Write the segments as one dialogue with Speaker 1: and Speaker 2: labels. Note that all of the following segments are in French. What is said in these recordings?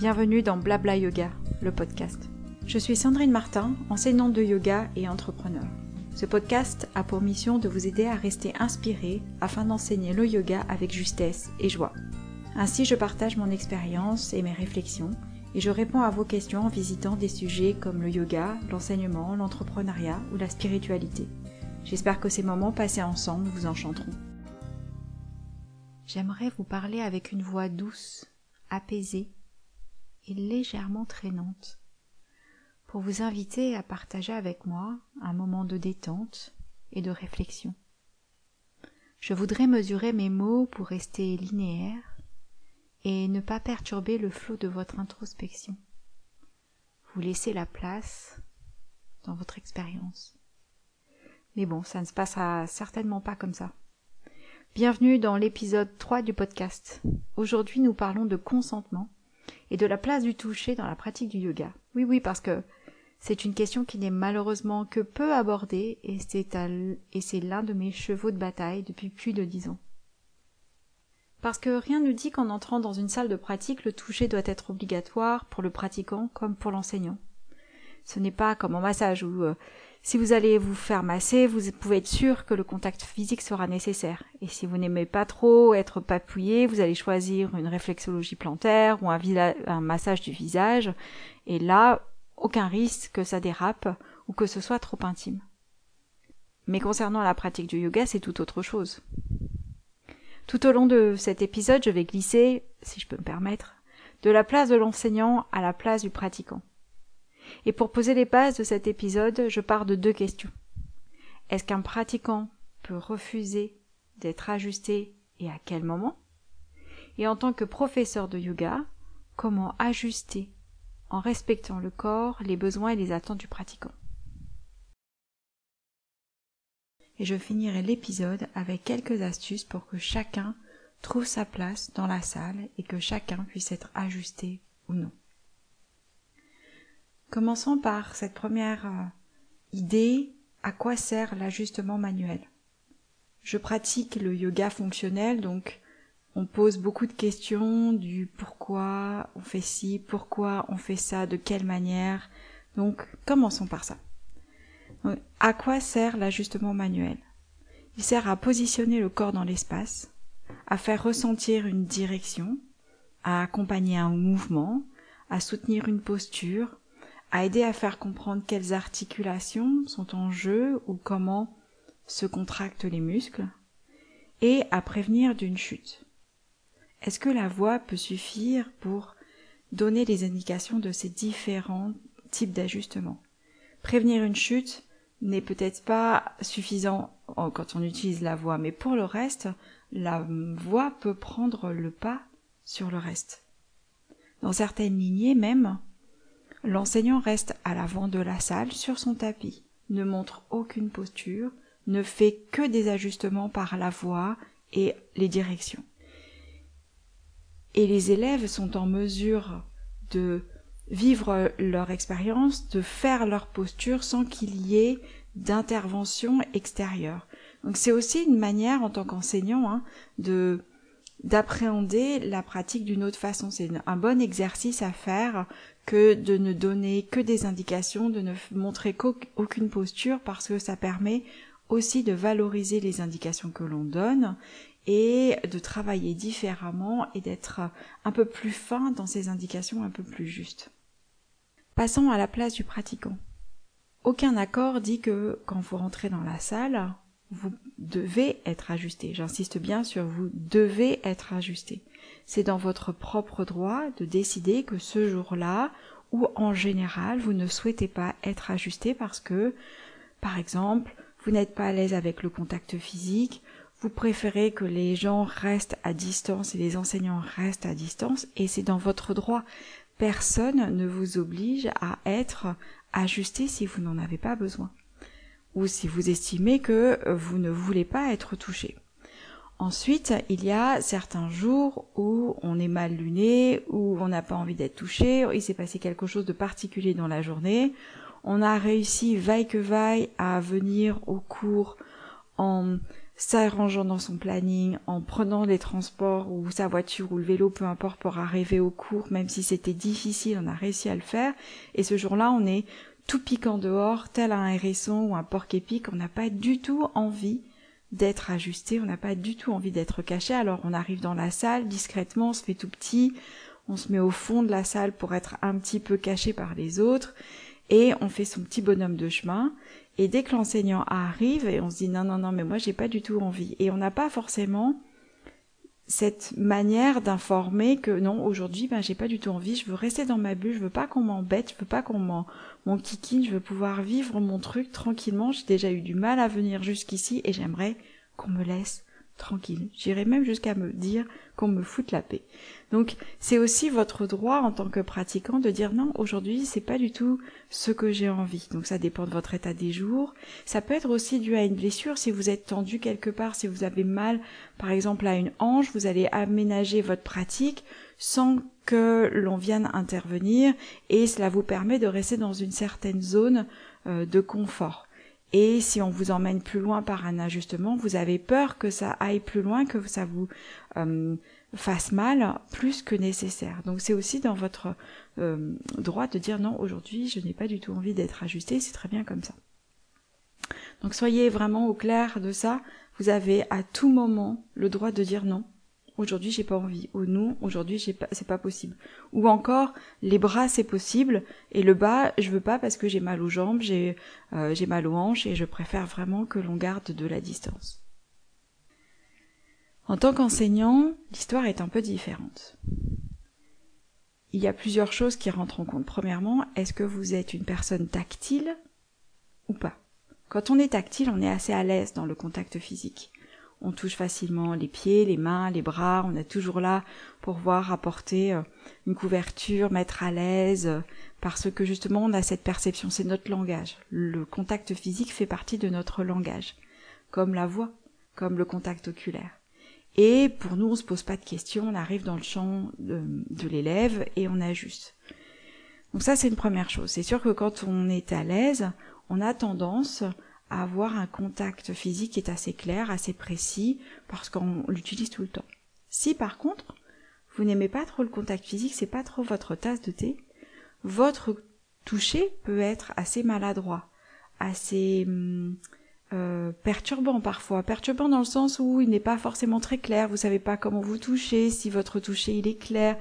Speaker 1: Bienvenue dans Blabla Yoga, le podcast. Je suis Sandrine Martin, enseignante de yoga et entrepreneur. Ce podcast a pour mission de vous aider à rester inspiré afin d'enseigner le yoga avec justesse et joie. Ainsi, je partage mon expérience et mes réflexions et je réponds à vos questions en visitant des sujets comme le yoga, l'enseignement, l'entrepreneuriat ou la spiritualité. J'espère que ces moments passés ensemble vous enchanteront. J'aimerais vous parler avec une voix douce, apaisée et légèrement traînante pour vous inviter à partager avec moi un moment de détente et de réflexion. Je voudrais mesurer mes mots pour rester linéaire et ne pas perturber le flot de votre introspection. Vous laissez la place dans votre expérience. Mais bon, ça ne se passera certainement pas comme ça. Bienvenue dans l'épisode 3 du podcast. Aujourd'hui, nous parlons de consentement et de la place du toucher dans la pratique du yoga. Oui, oui, parce que c'est une question qui n'est malheureusement que peu abordée et c'est l'un de mes chevaux de bataille depuis plus de dix ans. Parce que rien ne dit qu'en entrant dans une salle de pratique, le toucher doit être obligatoire pour le pratiquant comme pour l'enseignant. Ce n'est pas comme en massage où euh, si vous allez vous faire masser, vous pouvez être sûr que le contact physique sera nécessaire. Et si vous n'aimez pas trop être papouillé, vous allez choisir une réflexologie plantaire ou un, un massage du visage. Et là, aucun risque que ça dérape ou que ce soit trop intime. Mais concernant la pratique du yoga, c'est tout autre chose. Tout au long de cet épisode, je vais glisser, si je peux me permettre, de la place de l'enseignant à la place du pratiquant. Et pour poser les bases de cet épisode, je pars de deux questions. Est-ce qu'un pratiquant peut refuser d'être ajusté et à quel moment? Et en tant que professeur de yoga, comment ajuster en respectant le corps, les besoins et les attentes du pratiquant? Et je finirai l'épisode avec quelques astuces pour que chacun trouve sa place dans la salle et que chacun puisse être ajusté ou non. Commençons par cette première euh, idée, à quoi sert l'ajustement manuel? Je pratique le yoga fonctionnel, donc on pose beaucoup de questions du pourquoi on fait ci, pourquoi on fait ça, de quelle manière. Donc commençons par ça. à quoi sert l'ajustement manuel? Il sert à positionner le corps dans l'espace, à faire ressentir une direction, à accompagner un mouvement, à soutenir une posture, à aider à faire comprendre quelles articulations sont en jeu ou comment se contractent les muscles, et à prévenir d'une chute. Est-ce que la voix peut suffire pour donner les indications de ces différents types d'ajustements? Prévenir une chute n'est peut-être pas suffisant quand on utilise la voix, mais pour le reste, la voix peut prendre le pas sur le reste. Dans certaines lignées même, L'enseignant reste à l'avant de la salle sur son tapis, ne montre aucune posture, ne fait que des ajustements par la voix et les directions. Et les élèves sont en mesure de vivre leur expérience, de faire leur posture sans qu'il y ait d'intervention extérieure. Donc c'est aussi une manière en tant qu'enseignant hein, de d'appréhender la pratique d'une autre façon. C'est un bon exercice à faire que de ne donner que des indications, de ne montrer qu'aucune posture parce que ça permet aussi de valoriser les indications que l'on donne et de travailler différemment et d'être un peu plus fin dans ces indications un peu plus justes. Passons à la place du pratiquant. Aucun accord dit que quand vous rentrez dans la salle, vous devez être ajusté. J'insiste bien sur vous devez être ajusté. C'est dans votre propre droit de décider que ce jour-là ou en général vous ne souhaitez pas être ajusté parce que, par exemple, vous n'êtes pas à l'aise avec le contact physique, vous préférez que les gens restent à distance et les enseignants restent à distance et c'est dans votre droit. Personne ne vous oblige à être ajusté si vous n'en avez pas besoin ou si vous estimez que vous ne voulez pas être touché. Ensuite, il y a certains jours où on est mal luné, où on n'a pas envie d'être touché, il s'est passé quelque chose de particulier dans la journée, on a réussi vaille que vaille à venir au cours en s'arrangeant dans son planning, en prenant les transports ou sa voiture ou le vélo, peu importe, pour arriver au cours, même si c'était difficile, on a réussi à le faire. Et ce jour-là, on est tout piquant dehors, tel un hérisson ou un porc épic, on n'a pas du tout envie d'être ajusté, on n'a pas du tout envie d'être caché, alors on arrive dans la salle discrètement, on se fait tout petit, on se met au fond de la salle pour être un petit peu caché par les autres, et on fait son petit bonhomme de chemin, et dès que l'enseignant arrive, et on se dit non, non, non, mais moi j'ai pas du tout envie. Et on n'a pas forcément cette manière d'informer que non, aujourd'hui, ben j'ai pas du tout envie, je veux rester dans ma bulle, je veux pas qu'on m'embête, je veux pas qu'on m'en mon kiki, je veux pouvoir vivre mon truc tranquillement, j'ai déjà eu du mal à venir jusqu'ici et j'aimerais qu'on me laisse tranquille. J'irais même jusqu'à me dire qu'on me foute la paix. Donc c'est aussi votre droit en tant que pratiquant de dire non, aujourd'hui c'est pas du tout ce que j'ai envie. Donc ça dépend de votre état des jours. Ça peut être aussi dû à une blessure si vous êtes tendu quelque part, si vous avez mal par exemple à une hanche, vous allez aménager votre pratique sans que l'on vienne intervenir et cela vous permet de rester dans une certaine zone euh, de confort. Et si on vous emmène plus loin par un ajustement, vous avez peur que ça aille plus loin, que ça vous euh, fasse mal plus que nécessaire. Donc c'est aussi dans votre euh, droit de dire non, aujourd'hui je n'ai pas du tout envie d'être ajusté, c'est très bien comme ça. Donc soyez vraiment au clair de ça. Vous avez à tout moment le droit de dire non aujourd'hui j'ai pas envie, ou non, aujourd'hui c'est pas possible. Ou encore, les bras c'est possible, et le bas je veux pas parce que j'ai mal aux jambes, euh, j'ai mal aux hanches, et je préfère vraiment que l'on garde de la distance. En tant qu'enseignant, l'histoire est un peu différente. Il y a plusieurs choses qui rentrent en compte. Premièrement, est-ce que vous êtes une personne tactile ou pas? Quand on est tactile, on est assez à l'aise dans le contact physique on touche facilement les pieds, les mains, les bras, on est toujours là pour voir apporter euh, une couverture, mettre à l'aise, euh, parce que justement on a cette perception, c'est notre langage. Le contact physique fait partie de notre langage, comme la voix, comme le contact oculaire. Et pour nous, on se pose pas de questions, on arrive dans le champ de, de l'élève et on ajuste. Donc ça, c'est une première chose. C'est sûr que quand on est à l'aise, on a tendance avoir un contact physique qui est assez clair, assez précis, parce qu'on l'utilise tout le temps. Si par contre, vous n'aimez pas trop le contact physique, c'est pas trop votre tasse de thé, votre toucher peut être assez maladroit, assez hum, euh, perturbant parfois, perturbant dans le sens où il n'est pas forcément très clair, vous savez pas comment vous touchez, si votre toucher il est clair,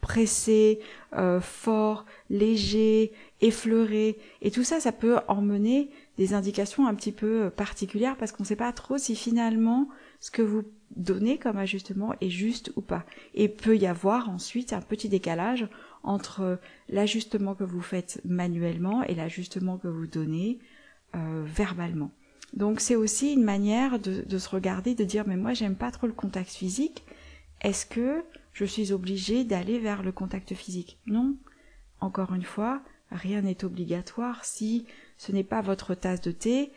Speaker 1: pressé, euh, fort, léger, effleuré, et tout ça, ça peut emmener des indications un petit peu euh, particulières parce qu'on ne sait pas trop si finalement ce que vous donnez comme ajustement est juste ou pas. Et peut y avoir ensuite un petit décalage entre l'ajustement que vous faites manuellement et l'ajustement que vous donnez euh, verbalement. Donc c'est aussi une manière de, se regarder, de dire mais moi j'aime pas trop le contact physique. Est-ce que je suis obligée d'aller vers le contact physique? Non. Encore une fois, rien n'est obligatoire si ce n'est pas votre tasse de thé.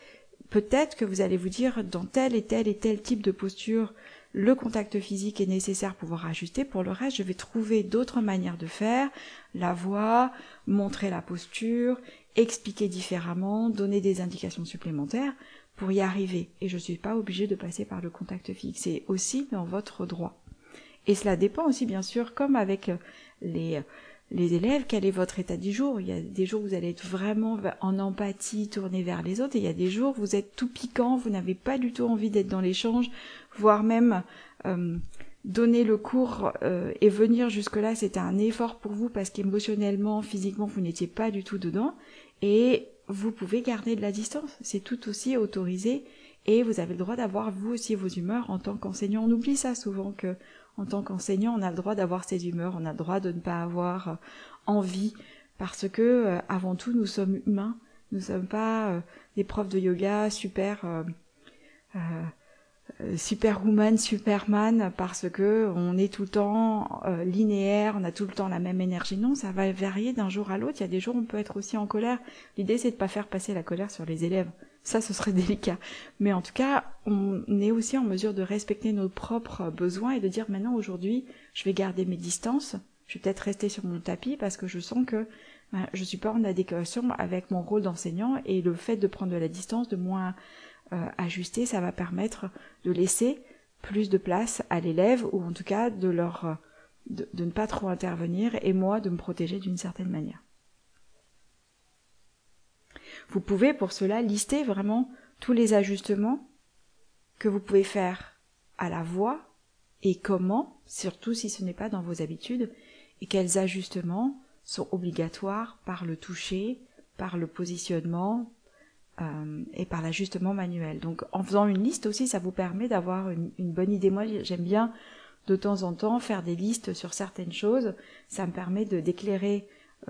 Speaker 1: Peut-être que vous allez vous dire dans tel et tel et tel type de posture, le contact physique est nécessaire pour pouvoir ajuster. Pour le reste, je vais trouver d'autres manières de faire, la voix, montrer la posture, expliquer différemment, donner des indications supplémentaires pour y arriver. Et je ne suis pas obligée de passer par le contact physique. C'est aussi dans votre droit. Et cela dépend aussi, bien sûr, comme avec les, les élèves, quel est votre état du jour? Il y a des jours où vous allez être vraiment en empathie, tourné vers les autres, et il y a des jours où vous êtes tout piquant, vous n'avez pas du tout envie d'être dans l'échange, voire même euh, donner le cours euh, et venir jusque-là, c'était un effort pour vous parce qu'émotionnellement, physiquement, vous n'étiez pas du tout dedans, et vous pouvez garder de la distance, c'est tout aussi autorisé, et vous avez le droit d'avoir vous aussi vos humeurs en tant qu'enseignant. On oublie ça souvent que en tant qu'enseignant, on a le droit d'avoir ses humeurs, on a le droit de ne pas avoir euh, envie, parce que euh, avant tout, nous sommes humains. Nous ne sommes pas euh, des profs de yoga super superwoman, superman, parce que on est tout le temps linéaire, on a tout le temps la même énergie. Non, ça va varier d'un jour à l'autre. Il y a des jours où on peut être aussi en colère. L'idée, c'est de pas faire passer la colère sur les élèves. Ça, ce serait délicat. Mais en tout cas, on est aussi en mesure de respecter nos propres besoins et de dire maintenant, aujourd'hui, je vais garder mes distances. Je vais peut-être rester sur mon tapis parce que je sens que ben, je suis pas en adéquation avec mon rôle d'enseignant et le fait de prendre de la distance, de moins ajuster, ça va permettre de laisser plus de place à l'élève ou en tout cas de leur de, ne pas trop intervenir et moi de me protéger d'une certaine manière. Vous pouvez pour cela lister vraiment tous les ajustements que vous pouvez faire à la voix et comment, surtout si ce n'est pas dans vos habitudes, et quels ajustements sont obligatoires par le toucher, par le positionnement euh, et par l'ajustement manuel. Donc en faisant une liste aussi, ça vous permet d'avoir une, bonne idée. Moi, j'aime bien de temps en temps faire des listes sur certaines choses. Ça me permet de d'éclairer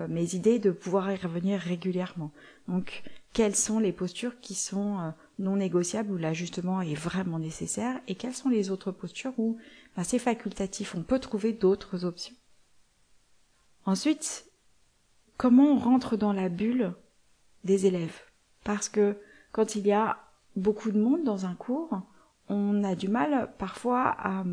Speaker 1: mes idées, de pouvoir y revenir régulièrement. Donc quelles sont les postures qui sont euh, non négociables où l'ajustement est vraiment nécessaire et quelles sont les autres postures où ben, c'est facultatif, on peut trouver d'autres options. Ensuite, comment on rentre dans la bulle des élèves? Parce que quand il y a beaucoup de monde dans un cours, on a du mal parfois à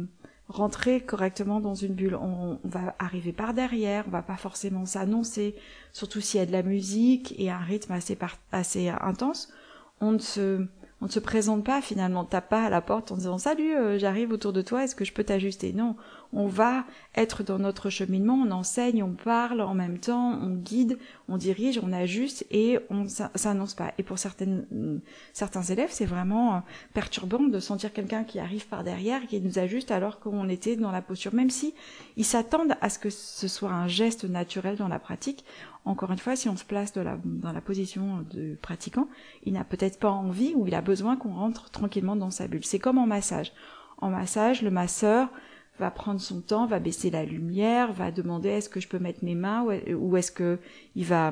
Speaker 1: rentrer correctement dans une bulle. On, va arriver par derrière, on va pas forcément s'annoncer, surtout s'il y a de la musique et un rythme assez, assez intense. On ne se on ne se présente pas finalement, tape pas à la porte en disant salut, euh, j'arrive autour de toi, est-ce que je peux t'ajuster? Non, on va être dans notre cheminement, on enseigne, on parle en même temps, on guide, on dirige, on ajuste et on s'annonce pas. Et pour certaines, certains élèves, c'est vraiment euh, perturbant de sentir quelqu'un qui arrive par derrière, qui nous ajuste alors qu'on était dans la posture, même si ils s'attendent à ce que ce soit un geste naturel dans la pratique. Encore une fois, si on se place dans la position de pratiquant, il n'a peut-être pas envie ou il a besoin qu'on rentre tranquillement dans sa bulle. C'est comme en massage. En massage, le masseur va prendre son temps, va baisser la lumière, va demander est-ce que je peux mettre mes mains ou est-ce que il va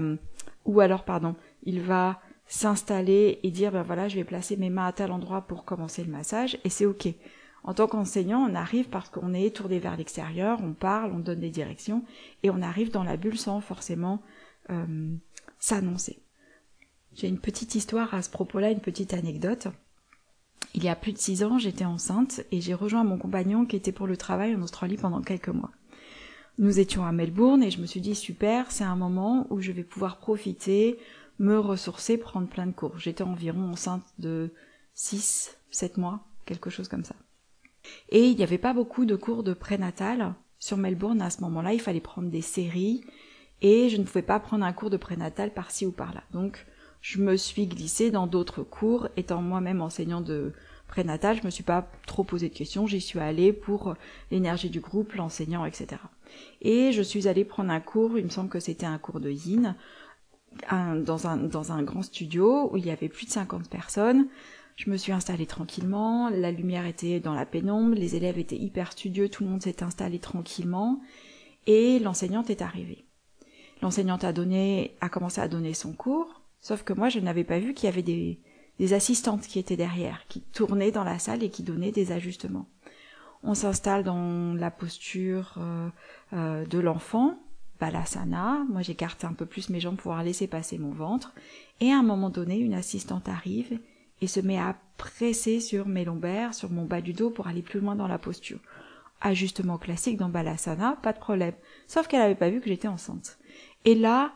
Speaker 1: ou alors pardon, il va s'installer et dire ben voilà, je vais placer mes mains à tel endroit pour commencer le massage et c'est OK. En tant qu'enseignant, on arrive parce qu'on est tourné vers l'extérieur, on parle, on donne des directions et on arrive dans la bulle sans forcément euh, s'annoncer. J'ai une petite histoire à ce propos-là, une petite anecdote. Il y a plus de six ans, j'étais enceinte et j'ai rejoint mon compagnon qui était pour le travail en Australie pendant quelques mois. Nous étions à Melbourne et je me suis dit super, c'est un moment où je vais pouvoir profiter, me ressourcer, prendre plein de cours. J'étais environ enceinte de 6, 7 mois, quelque chose comme ça. Et il n'y avait pas beaucoup de cours de prénatal sur Melbourne à ce moment-là, il fallait prendre des séries et je ne pouvais pas prendre un cours de prénatal par-ci ou par-là. Donc je me suis glissée dans d'autres cours, étant moi-même enseignant de prénatal, je me suis pas trop posé de questions, j'y suis allée pour l'énergie du groupe, l'enseignant, etc. Et je suis allée prendre un cours, il me semble que c'était un cours de yin, dans, un, dans un grand studio où il y avait plus de 50 personnes. Je me suis installée tranquillement, la lumière était dans la pénombre, les élèves étaient hyper studieux, tout le monde s'est installé tranquillement, et l'enseignante est arrivée. L'enseignante a donné, a commencé à donner son cours, sauf que moi je n'avais pas vu qu'il y avait des, des assistantes qui étaient derrière, qui tournaient dans la salle et qui donnaient des ajustements. On s'installe dans la posture euh, euh, de l'enfant, balasana. Moi, j'écarte un peu plus mes jambes pour pouvoir laisser passer mon ventre. Et à un moment donné, une assistante arrive et se met à presser sur mes lombaires, sur mon bas du dos pour aller plus loin dans la posture. Ajustement classique dans balasana, pas de problème. Sauf qu'elle n'avait pas vu que j'étais enceinte. Et là,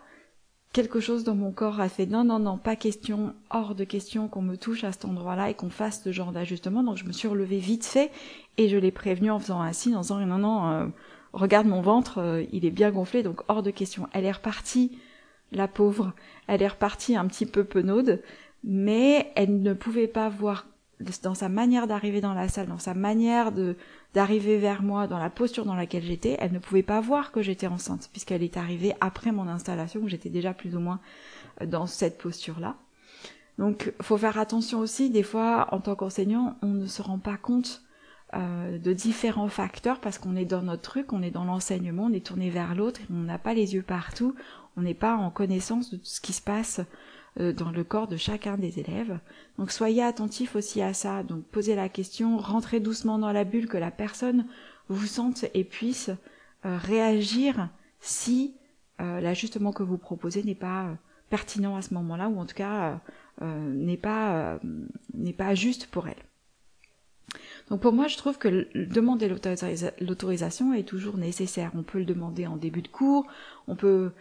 Speaker 1: quelque chose dans mon corps a fait non, non, non, pas question, hors de question qu'on me touche à cet endroit-là et qu'on fasse ce genre d'ajustement. Donc je me suis relevée vite fait et je l'ai prévenu en faisant ainsi, en disant non, non, euh, regarde mon ventre, euh, il est bien gonflé, donc hors de question. Elle est repartie, la pauvre, elle est repartie un petit peu penaude, mais elle ne pouvait pas voir dans sa manière d'arriver dans la salle, dans sa manière de d'arriver vers moi, dans la posture dans laquelle j'étais, elle ne pouvait pas voir que j'étais enceinte, puisqu'elle est arrivée après mon installation, où j'étais déjà plus ou moins euh, dans cette posture-là. Donc, faut faire attention aussi. Des fois, en tant qu'enseignant, on ne se rend pas compte euh, de différents facteurs parce qu'on est dans notre truc, on est dans l'enseignement, on est tourné vers l'autre, on n'a pas les yeux partout, on n'est pas en connaissance de tout ce qui se passe dans le corps de chacun des élèves. Donc soyez attentifs aussi à ça. Donc posez la question, rentrez doucement dans la bulle, que la personne vous sente et puisse euh, réagir si euh, l'ajustement que vous proposez n'est pas pertinent à ce moment-là ou en tout cas n'est pas n'est pas juste pour elle. Donc pour moi, je trouve que demander l'autorisation est toujours nécessaire. On peut le demander en début de cours, on peut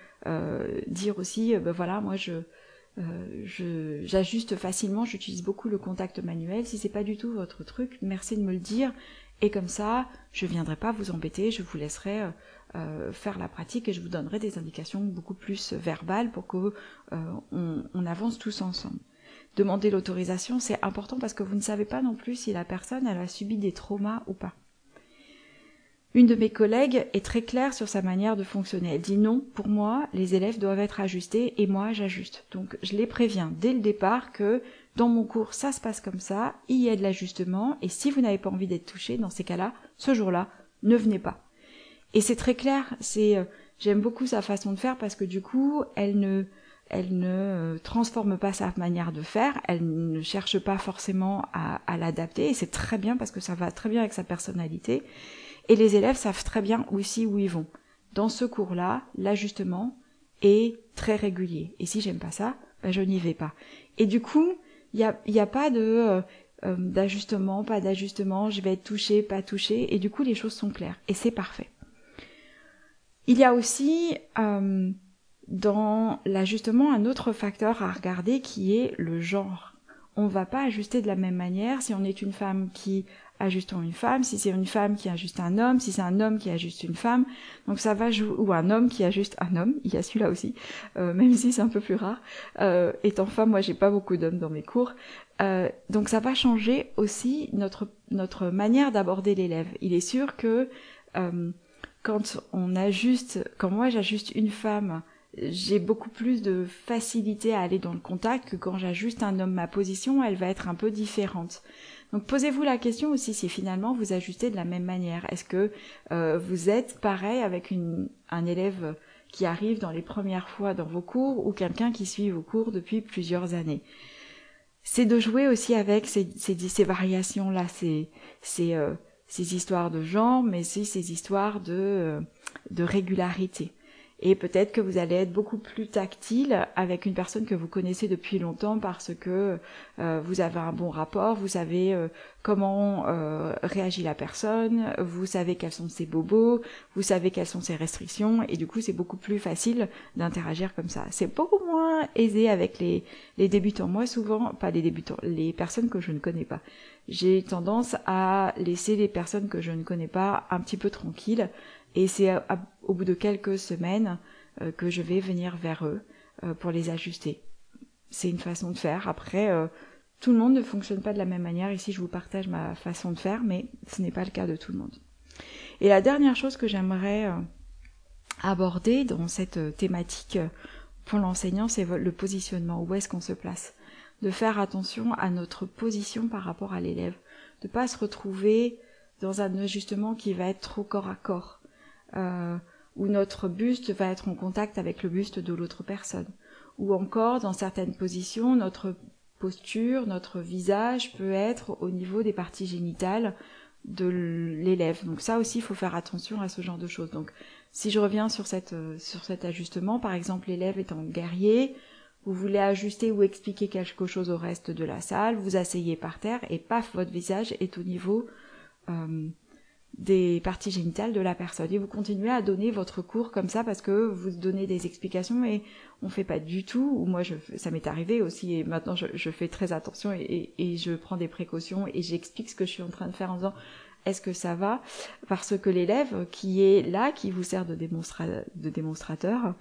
Speaker 1: dire aussi, ben voilà, moi je euh, j'ajuste facilement, j'utilise beaucoup le contact manuel. Si c'est pas du tout votre truc, merci de me le dire. Et comme ça, je viendrai pas vous embêter, je vous laisserai euh, euh, faire la pratique et je vous donnerai des indications beaucoup plus verbales pour que on, on, avance tous ensemble. Demander l'autorisation, c'est important parce que vous ne savez pas non plus si la personne elle a subi des traumas ou pas. Une de mes collègues est très claire sur sa manière de fonctionner. Elle dit non, pour moi, les élèves doivent être ajustés et moi, j'ajuste. Donc, je les préviens dès le départ que dans mon cours, ça se passe comme ça, il y a de l'ajustement et si vous n'avez pas envie d'être touché, dans ces cas-là, ce jour-là, ne venez pas. Et c'est très clair, c'est, euh, j'aime beaucoup sa façon de faire parce que du coup, elle ne, euh, transforme pas sa manière de faire, elle ne cherche pas forcément à l'adapter et c'est très bien parce que ça va très bien avec sa personnalité. Et les élèves savent très bien aussi où ils vont. Dans ce cours-là, l'ajustement est très régulier. Et si j'aime pas ça, ben je n'y vais pas. Et du coup, il n'y a, pas euh, euh, d'ajustement, pas d'ajustement, je vais être touché, pas touché. Et du coup, les choses sont claires. Et c'est parfait. Il y a aussi euh, dans l'ajustement un autre facteur à regarder qui est le genre. On va pas ajuster de la même manière si on est une femme qui ajustons une femme, si c'est une femme qui ajuste un homme, si c'est un homme qui ajuste une femme. Donc ça va jouer, ou un homme qui ajuste un homme, il y a celui-là aussi, euh, même si c'est un peu plus rare. Euh, étant femme, moi j'ai pas beaucoup d'hommes dans mes cours. Euh, donc ça va changer aussi notre, notre manière d'aborder l'élève. Il est sûr que euh, quand on ajuste, quand moi j'ajuste une femme, j'ai beaucoup plus de facilité à aller dans le contact que quand j'ajuste un homme. Ma position, elle va être un peu différente. Donc posez-vous la question aussi si finalement vous ajustez de la même manière. Est-ce que euh, vous êtes pareil avec un élève qui arrive dans les premières fois dans vos cours ou quelqu'un qui suit vos cours depuis plusieurs années? C'est de jouer aussi avec ces, ces, ces variations-là, ces, ces, euh, ces, histoires de genre, mais aussi ces histoires de, euh, de régularité et peut-être que vous allez être beaucoup plus tactile avec une personne que vous connaissez depuis longtemps parce que euh, vous avez un bon rapport, vous savez euh, comment euh, réagit la personne, vous savez quels sont ses bobos, vous savez quelles sont ses restrictions et du coup c'est beaucoup plus facile d'interagir comme ça. C'est beaucoup moins aisé avec les, les débutants. Moi souvent, pas les débutants, les personnes que je ne connais pas. J'ai tendance à laisser les personnes que je ne connais pas un petit peu tranquilles et c'est au bout de quelques semaines euh, que je vais venir vers eux euh, pour les ajuster. C'est une façon de faire. Après, euh, tout le monde ne fonctionne pas de la même manière. Ici, je vous partage ma façon de faire, mais ce n'est pas le cas de tout le monde. Et la dernière chose que j'aimerais aborder dans cette thématique pour l'enseignant, c'est le positionnement. Où est-ce qu'on se place? De faire attention à notre position par rapport à l'élève. De pas se retrouver dans un ajustement qui va être trop corps à corps euh, où notre buste va être en contact avec le buste de l'autre personne. Ou encore, dans certaines positions, notre posture, notre visage peut être au niveau des parties génitales de l'élève. Donc ça aussi, il faut faire attention à ce genre de choses. Donc, si je reviens sur, cette, sur cet ajustement, par exemple, l'élève étant guerrier, vous voulez ajuster ou expliquer quelque chose au reste de la salle, vous asseyez par terre et paf, votre visage est au niveau euh, des parties génitales de la personne. Et vous continuez à donner votre cours comme ça parce que vous donnez des explications et on fait pas du tout, ou moi je, ça m'est arrivé aussi et maintenant je, fais très attention et, je prends des précautions et j'explique ce que je suis en train de faire en disant est-ce que ça va? Parce que l'élève qui est là, qui vous sert de démonstrateur,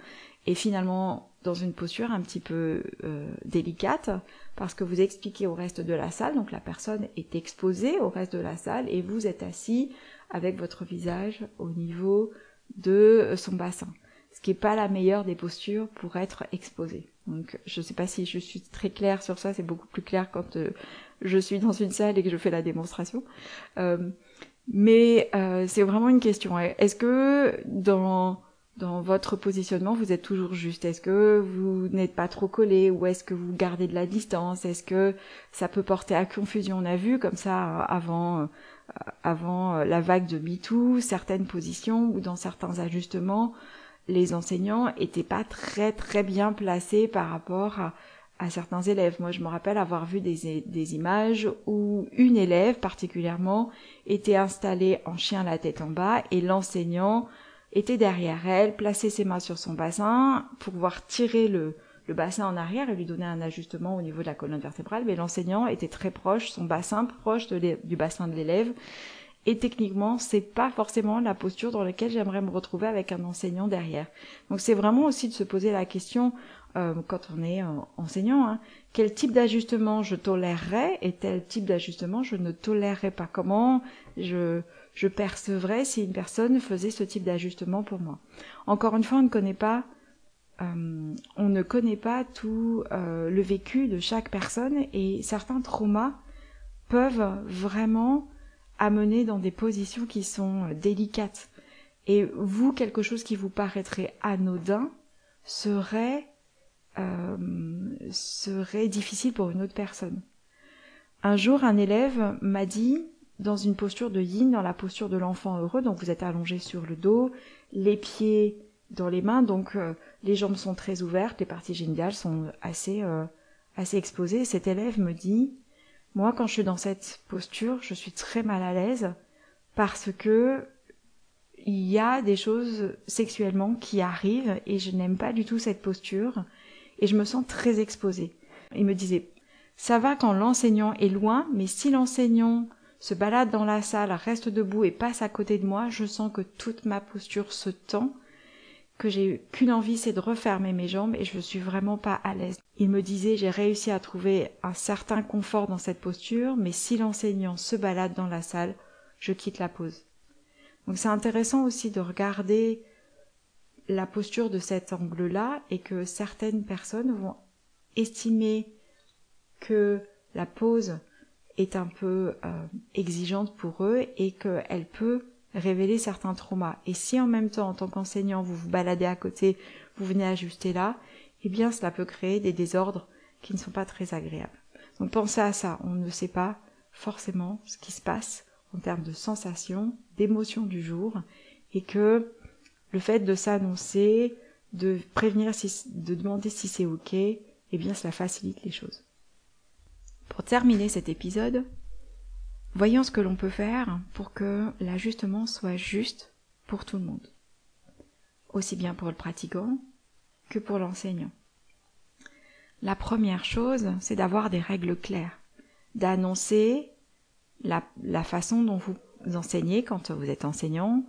Speaker 1: est finalement dans une posture un petit peu euh, délicate parce que vous expliquez au reste de la salle, donc la personne est exposée au reste de la salle et vous êtes assis avec votre visage au niveau de son bassin. Ce qui n'est pas la meilleure des postures pour être exposé. Donc je ne sais pas si je suis très claire sur ça, c'est beaucoup plus clair quand euh, je suis dans une salle et que je fais la démonstration. Euh, mais euh, c'est vraiment une question. Est-ce que dans dans votre positionnement, vous êtes toujours juste. Est-ce que vous n'êtes pas trop collé ou est-ce que vous gardez de la distance? Est-ce que ça peut porter à confusion? On a vu comme ça avant avant euh, la vague de MeToo, certaines positions ou dans certains ajustements, les enseignants étaient pas très très bien placés par rapport à, certains élèves. Moi, je me rappelle avoir vu des, des, images où une élève particulièrement était installée en chien la tête en bas et l'enseignant était derrière elle, plaçait ses mains sur son bassin pour pouvoir tirer le, le bassin en arrière et lui donner un ajustement au niveau de la colonne vertébrale, mais l'enseignant était très proche, son bassin proche du bassin de l'élève. Et techniquement, c'est pas forcément la posture dans laquelle j'aimerais me retrouver avec un enseignant derrière. Donc c'est vraiment aussi de se poser la question euh, quand on est euh, enseignant, hein, quel type d'ajustement je tolérerais et tel type d'ajustement je ne tolérerais pas. Comment je, je percevrais si une personne faisait ce type d'ajustement pour moi. Encore une fois, on ne connaît pas euh, on ne connaît pas tout euh, le vécu de chaque personne et certains traumas peuvent vraiment amener dans des positions qui sont délicates. Et vous, quelque chose qui vous paraîtrait anodin serait euh, serait difficile pour une autre personne. Un jour, un élève m'a dit, dans une posture de yin, dans la posture de l'enfant heureux, donc vous êtes allongé sur le dos, les pieds dans les mains, donc euh, les jambes sont très ouvertes, les parties génitales sont assez euh, assez exposées. Cet élève me dit, moi quand je suis dans cette posture, je suis très mal à l'aise parce que il y a des choses sexuellement qui arrivent et je n'aime pas du tout cette posture et je me sens très exposée. Il me disait, ça va quand l'enseignant est loin, mais si l'enseignant se balade dans la salle, reste debout et passe à côté de moi, je sens que toute ma posture se tend, que j'ai qu'une envie, c'est de refermer mes jambes et je ne suis vraiment pas à l'aise. Il me disait, j'ai réussi à trouver un certain confort dans cette posture, mais si l'enseignant se balade dans la salle, je quitte la pause. Donc c'est intéressant aussi de regarder la posture de cet angle-là et que certaines personnes vont estimer que la pause est un peu euh, exigeante pour eux et qu'elle peut révéler certains traumas. Et si en même temps, en tant qu'enseignant, vous vous baladez à côté, vous venez ajuster là, eh bien cela peut créer des désordres qui ne sont pas très agréables. Donc pensez à ça, on ne sait pas forcément ce qui se passe en termes de sensations, d'émotions du jour, et que le fait de s'annoncer, de prévenir, si, de demander si c'est ok, eh bien cela facilite les choses. Pour terminer cet épisode, voyons ce que l'on peut faire pour que l'ajustement soit juste pour tout le monde, aussi bien pour le pratiquant que pour l'enseignant. La première chose, c'est d'avoir des règles claires, d'annoncer la, façon dont vous enseignez. Quand vous êtes enseignant,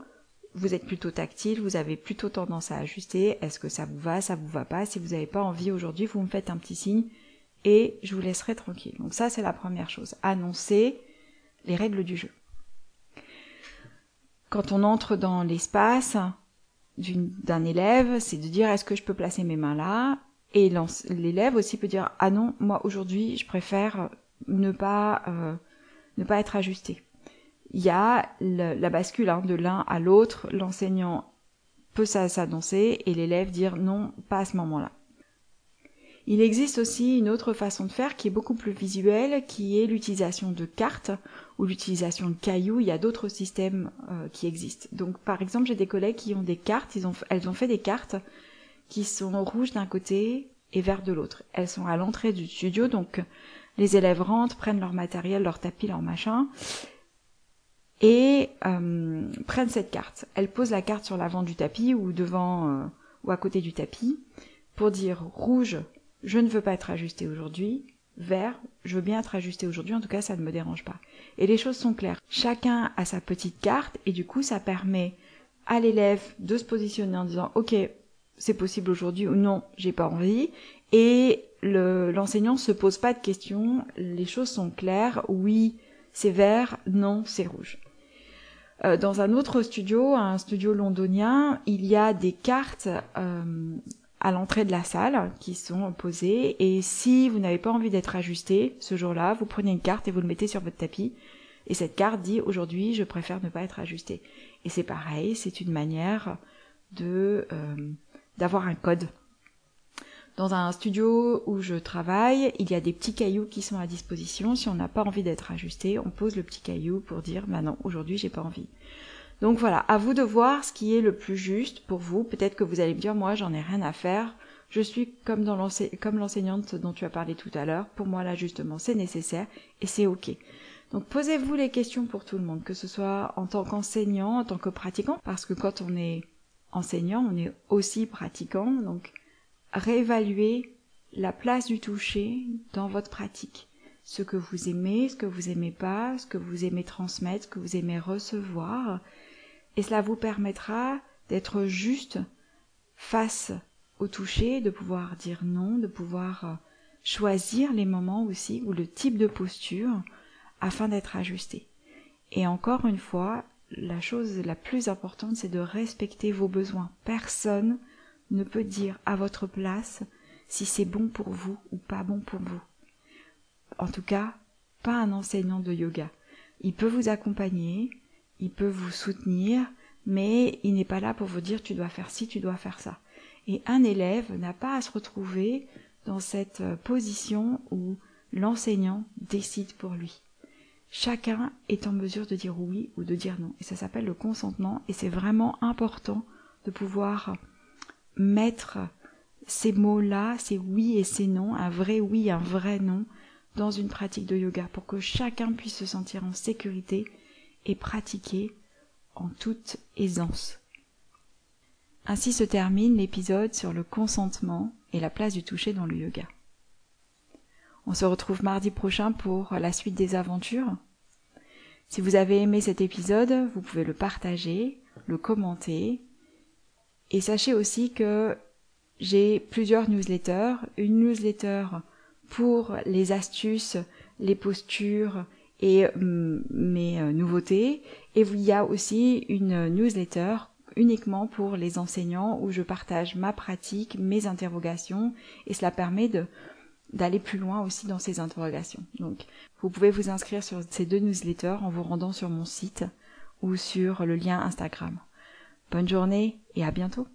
Speaker 1: vous êtes plutôt tactile, vous avez plutôt tendance à ajuster, est-ce que ça vous va, ça vous va pas, si vous n'avez pas envie aujourd'hui, vous me faites un petit signe et je vous laisserai tranquille. Donc ça c'est la première chose, annoncer les règles du jeu. Quand on entre dans l'espace d'un élève, c'est de dire est-ce que je peux placer mes mains là? Et l'élève aussi peut dire ah non moi aujourd'hui je préfère ne pas euh, ne pas être ajusté il y a la bascule hein, de l'un à l'autre. L'enseignant peut s'annoncer et l'élève dire non, pas à ce moment-là. Il existe aussi une autre façon de faire qui est beaucoup plus visuelle, qui est l'utilisation de cartes ou l'utilisation de cailloux. Il y a d'autres systèmes euh, qui existent. Donc, par exemple, j'ai des collègues qui ont des cartes. Elles ont fait des cartes qui sont rouges d'un côté et vertes de l'autre. Elles sont à l'entrée du studio, donc les élèves rentrent, prennent leur matériel, leur tapis, leur machin, et euh, prennent cette carte. Elles posent la carte sur l'avant du tapis ou devant euh, ou à côté du tapis pour dire rouge, je ne veux pas être ajusté aujourd'hui, vert, je veux bien être ajusté aujourd'hui, en tout cas ça ne me dérange pas. Et les choses sont claires. Chacun a sa petite carte et du coup ça permet à l'élève de se positionner en disant ok c'est possible aujourd'hui ou non j'ai pas envie et l'enseignant se pose pas de questions, les choses sont claires, oui c'est vert, non c'est rouge. Euh, dans un autre studio, un studio londonien, il y a des cartes euh, à l'entrée de la salle qui sont posées et si vous n'avez pas envie d'être ajusté ce jour-là, vous prenez une carte et vous le mettez sur votre tapis et cette carte dit aujourd'hui je préfère ne pas être ajusté. Et c'est pareil, c'est une manière de euh, d'avoir un code dans un studio où je travaille, il y a des petits cailloux qui sont à disposition. Si on n'a pas envie d'être ajusté, on pose le petit caillou pour dire bah non, aujourd'hui j'ai pas envie. Donc voilà, à vous de voir ce qui est le plus juste pour vous. Peut-être que vous allez me dire moi j'en ai rien à faire. Je suis comme dans l'enseignante dont tu as parlé tout à l'heure. Pour moi l'ajustement c'est nécessaire et c'est ok. Donc posez-vous les questions pour tout le monde, que ce soit en tant qu'enseignant, en tant que pratiquant, parce que quand on est enseignant, on est aussi pratiquant. Donc réévaluer la place du toucher dans votre pratique. Ce que vous aimez, ce que vous aimez pas, ce que vous aimez transmettre, ce que vous aimez recevoir. Et cela vous permettra d'être juste face au toucher, de pouvoir dire non, de pouvoir euh, choisir les moments aussi ou le type de posture afin d'être ajusté. Et encore une fois, la chose la plus importante, c'est de respecter vos besoins. Personne ne peut dire à votre place si c'est bon pour vous ou pas bon pour vous. En tout cas, pas un enseignant de yoga. Il peut vous accompagner, il peut vous soutenir, mais il n'est pas là pour vous dire tu dois faire ci, tu dois faire ça. Et un élève n'a pas à se retrouver dans cette position où l'enseignant décide pour lui. Chacun est en mesure de dire oui ou de dire non. Et ça s'appelle le consentement et c'est vraiment important de pouvoir mettre ces mots-là, ces oui et ces non, un vrai oui, un vrai non, dans une pratique de yoga pour que chacun puisse se sentir en sécurité et pratiquer en toute aisance. Ainsi se termine l'épisode sur le consentement et la place du toucher dans le yoga. On se retrouve mardi prochain pour la suite des aventures. Si vous avez aimé cet épisode, vous pouvez le partager, le commenter. Et sachez aussi que j'ai plusieurs newsletters. Une newsletter pour les astuces, les postures et mm, mes euh, nouveautés. Et il y a aussi une newsletter uniquement pour les enseignants où je partage ma pratique, mes interrogations et cela permet de d'aller plus loin aussi dans ces interrogations. Donc, vous pouvez vous inscrire sur ces deux newsletters en vous rendant sur mon site ou sur le lien Instagram. Bonne journée et à bientôt